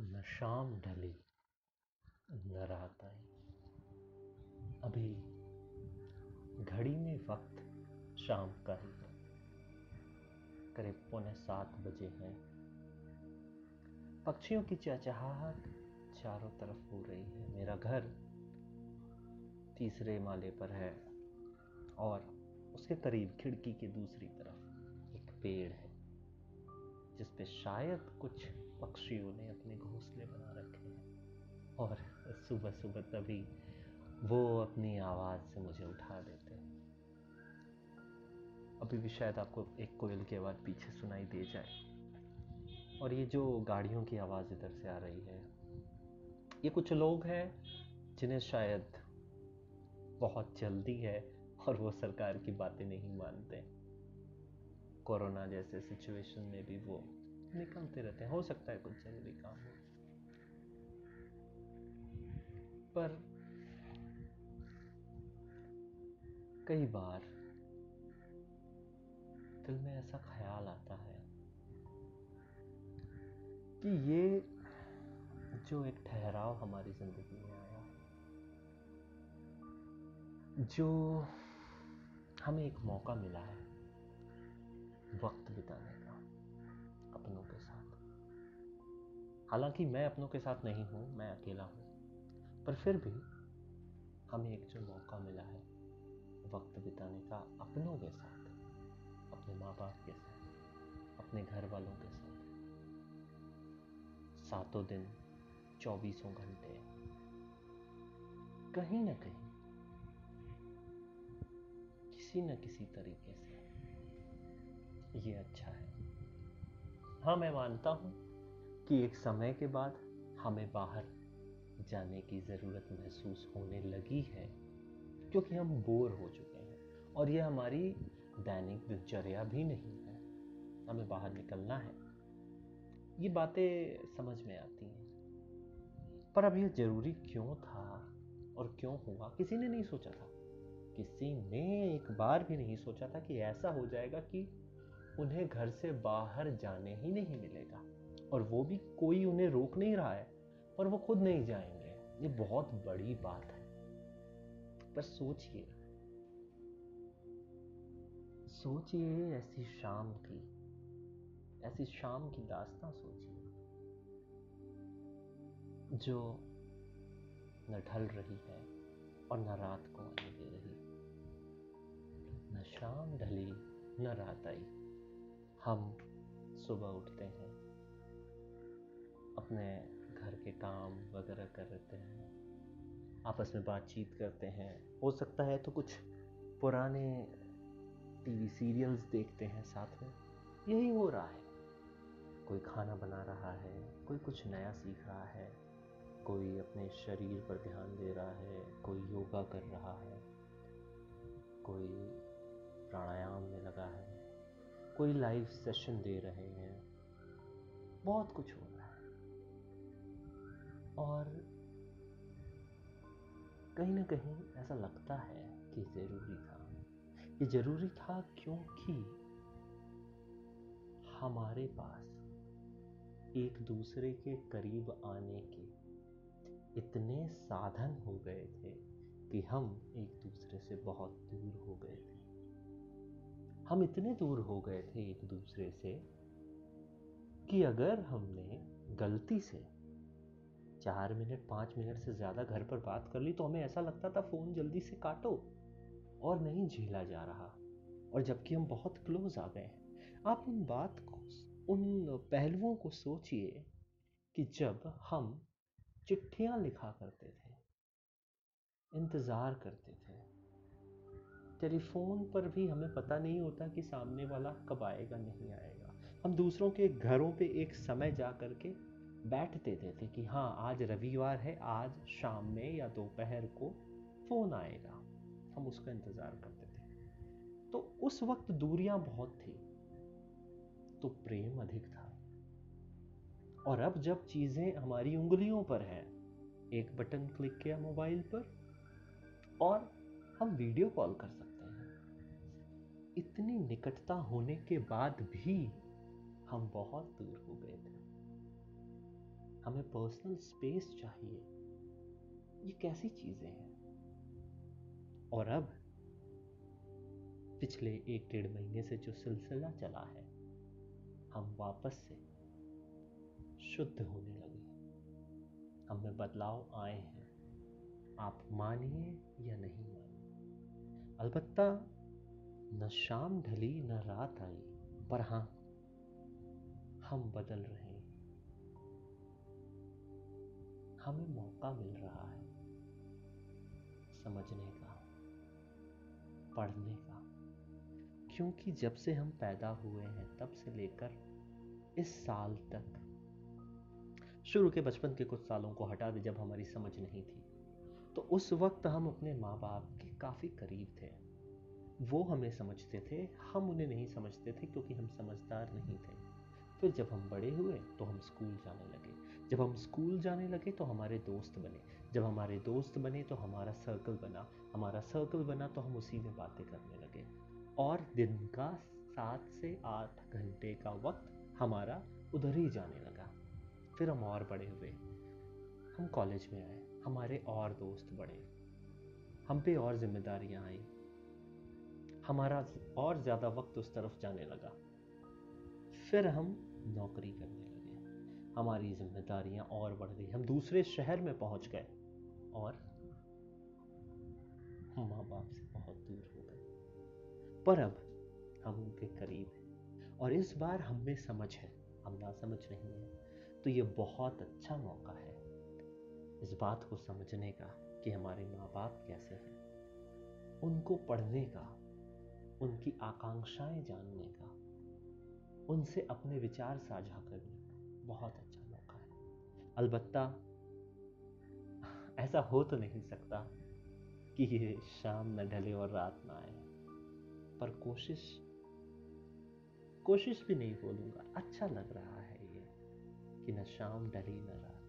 न शाम ढली, न रात आई। अभी घड़ी में वक्त शाम का ही है। करीब पौने सात बजे हैं। पक्षियों की चहचहाहट चारों तरफ़ हो रही है। मेरा घर तीसरे माले पर है और उसके करीब खिड़की के दूसरी तरफ़ एक पेड़ है। जिस पे शायद कुछ पक्षियों ने अपने घोंसले बना रखे हैं। और सुबह सुबह तभी वो अपनी आवाज़ से मुझे उठा देते हैं। अभी भी शायद आपको एक कोयल की आवाज़ पीछे सुनाई दे जाए। और ये जो गाड़ियों की आवाज़ इधर से आ रही है, ये कुछ लोग हैं जिन्हें शायद बहुत जल्दी है और वो सरकार की बातें नहीं मानते। कोरोना जैसे सिचुएशन में भी वो निकलते रहते हैं। हो सकता है कुछ ज़रूरी काम हो। पर कई बार दिल में ऐसा ख्याल आता है कि ये जो एक ठहराव हमारी ज़िंदगी में आया जो हमें एक मौका मिला है वक्त बिताने का, अपनों के साथ। हालाँकि मैं अपनों के साथ नहीं हूँ, मैं अकेला हूँ। पर फिर भी हमें एक जो मौका मिला है, वक्त बिताने का अपनों के साथ, अपने माँ बाप के साथ, अपने घर वालों के साथ। सातों दिन, चौबीसों घंटे, कहीं ना कहीं, किसी न किसी तरीके से ये अच्छा है। हाँ मैं मानता हूँ कि एक समय के बाद हमें बाहर जाने की ज़रूरत महसूस होने लगी है, क्योंकि हम बोर हो चुके हैं और यह हमारी दैनिक दिनचर्या भी नहीं है। हमें बाहर निकलना है। ये बातें समझ में आती हैं। पर अब यह ज़रूरी क्यों था और क्यों हुआ, किसी ने नहीं सोचा था। किसी ने एक बार भी नहीं सोचा था कि ऐसा हो जाएगा कि उन्हें घर से बाहर जाने ही नहीं मिलेगा। और वो भी कोई उन्हें रोक नहीं रहा है, पर वो खुद नहीं जाएँगे। ये बहुत बड़ी बात है। पर सोचिए सोचिए ऐसी शाम की, ऐसी शाम की दास्तां सोचिए, जो न ढल रही है और न रात को आने दे रही न शाम ढली, न रात आई। हम सुबह उठते हैं, अपने घर के काम वगैरह करते हैं, आपस में बातचीत करते हैं। हो सकता है तो कुछ पुराने टीवी सीरियल्स देखते हैं साथ में। यही हो रहा है। कोई खाना बना रहा है, कोई कुछ नया सीख रहा है, कोई अपने शरीर पर ध्यान दे रहा है, कोई योगा कर रहा है, कोई प्राणायाम में लगा है। कोई लाइव सेशन दे रहे हैं। बहुत कुछ हो रहा है। और कहीं ना कहीं ऐसा लगता है कि ज़रूरी था। ये ज़रूरी था क्योंकि हमारे पास एक दूसरे के करीब आने के इतने साधन हो गए थे कि हम एक दूसरे से बहुत दूर हो गए थे। हम इतने दूर हो गए थे एक दूसरे से कि अगर हमने गलती से चार मिनट, पाँच मिनट से ज़्यादा घर पर बात कर ली तो हमें ऐसा लगता था फ़ोन जल्दी से काटो और नहीं झेला जा रहा। और जबकि हम बहुत क्लोज आ गए हैं। आप उन बात को, उन पहलुओं को सोचिए कि जब हम चिट्ठियाँ लिखा करते थे, इंतज़ार करते थे टेलीफोन पर भी हमें पता नहीं होता कि सामने वाला कब आएगा, नहीं आएगा। हम दूसरों के घरों पे एक समय जा कर के बैठ देते थे कि हाँ आज रविवार है, आज शाम में या दोपहर को फ़ोन आएगा। हम उसका इंतज़ार करते थे। तो उस वक्त दूरियाँ बहुत थी तो प्रेम अधिक था। और अब जब चीज़ें हमारी उंगलियों पर हैं, एक बटन क्लिक किया मोबाइल पर और हम वीडियो कॉल कर सकते इतनी निकटता होने के बाद भी हम बहुत दूर हो गए थे। हमें पर्सनल स्पेस चाहिए। ये कैसी चीज़ें हैं? और अब, पिछले एक डेढ़ महीने से जो सिलसिला चला है, हम वापस से शुद्ध होने लगे हम में बदलाव आए हैं। आप मानिए या नहीं मानिए। अलबत्ता न शाम ढली, न रात आई, पर हाँ हम बदल रहे हैं। हमें मौका मिल रहा है समझने का, पढ़ने का, क्योंकि जब से हम पैदा हुए हैं, तब से लेकर इस साल तक। शुरू के बचपन के कुछ सालों को हटा दे जब हमारी समझ नहीं थी तो उस वक्त हम अपने माँ बाप के काफ़ी करीब थे। वो हमें समझते थे, हम उन्हें नहीं समझते थे क्योंकि हम समझदार नहीं थे। फिर जब हम बड़े हुए तो हम स्कूल जाने लगे। जब हम स्कूल जाने लगे तो हमारे दोस्त बने। जब हमारे दोस्त बने तो हमारा सर्कल बना। हमारा सर्कल बना तो हम उसी में बातें करने लगे। और दिन का सात से आठ घंटे का वक्त हमारा उधर ही जाने लगा। फिर हम और बड़े हुए। हम कॉलेज में आए। हमारे और दोस्त बढ़े हम पे और जिम्मेदारियाँ आई। हमारा और ज़्यादा वक्त उस तरफ़ जाने लगा। फिर हम नौकरी करने लगे। हमारी जिम्मेदारियाँ और बढ़ गई। हम दूसरे शहर में पहुँच गए और माँ बाप से बहुत दूर हो गए। पर अब हम उनके करीब हैं और इस बार हम समझ है। हम ना समझ नहीं है। तो ये बहुत अच्छा मौका है इस बात को समझने का कि हमारे माँ बाप कैसे हैं। उनको पढ़ने का उनकी आकांक्षाएँ जानने का, उनसे अपने विचार साझा करने का बहुत अच्छा मौका है। अलबत्ता, ऐसा हो तो नहीं सकता कि ये शाम न ढले और रात ना आए। पर कोशिश कोशिश भी नहीं बोलूँगा। अच्छा लग रहा है ये कि न शाम ढली न रात।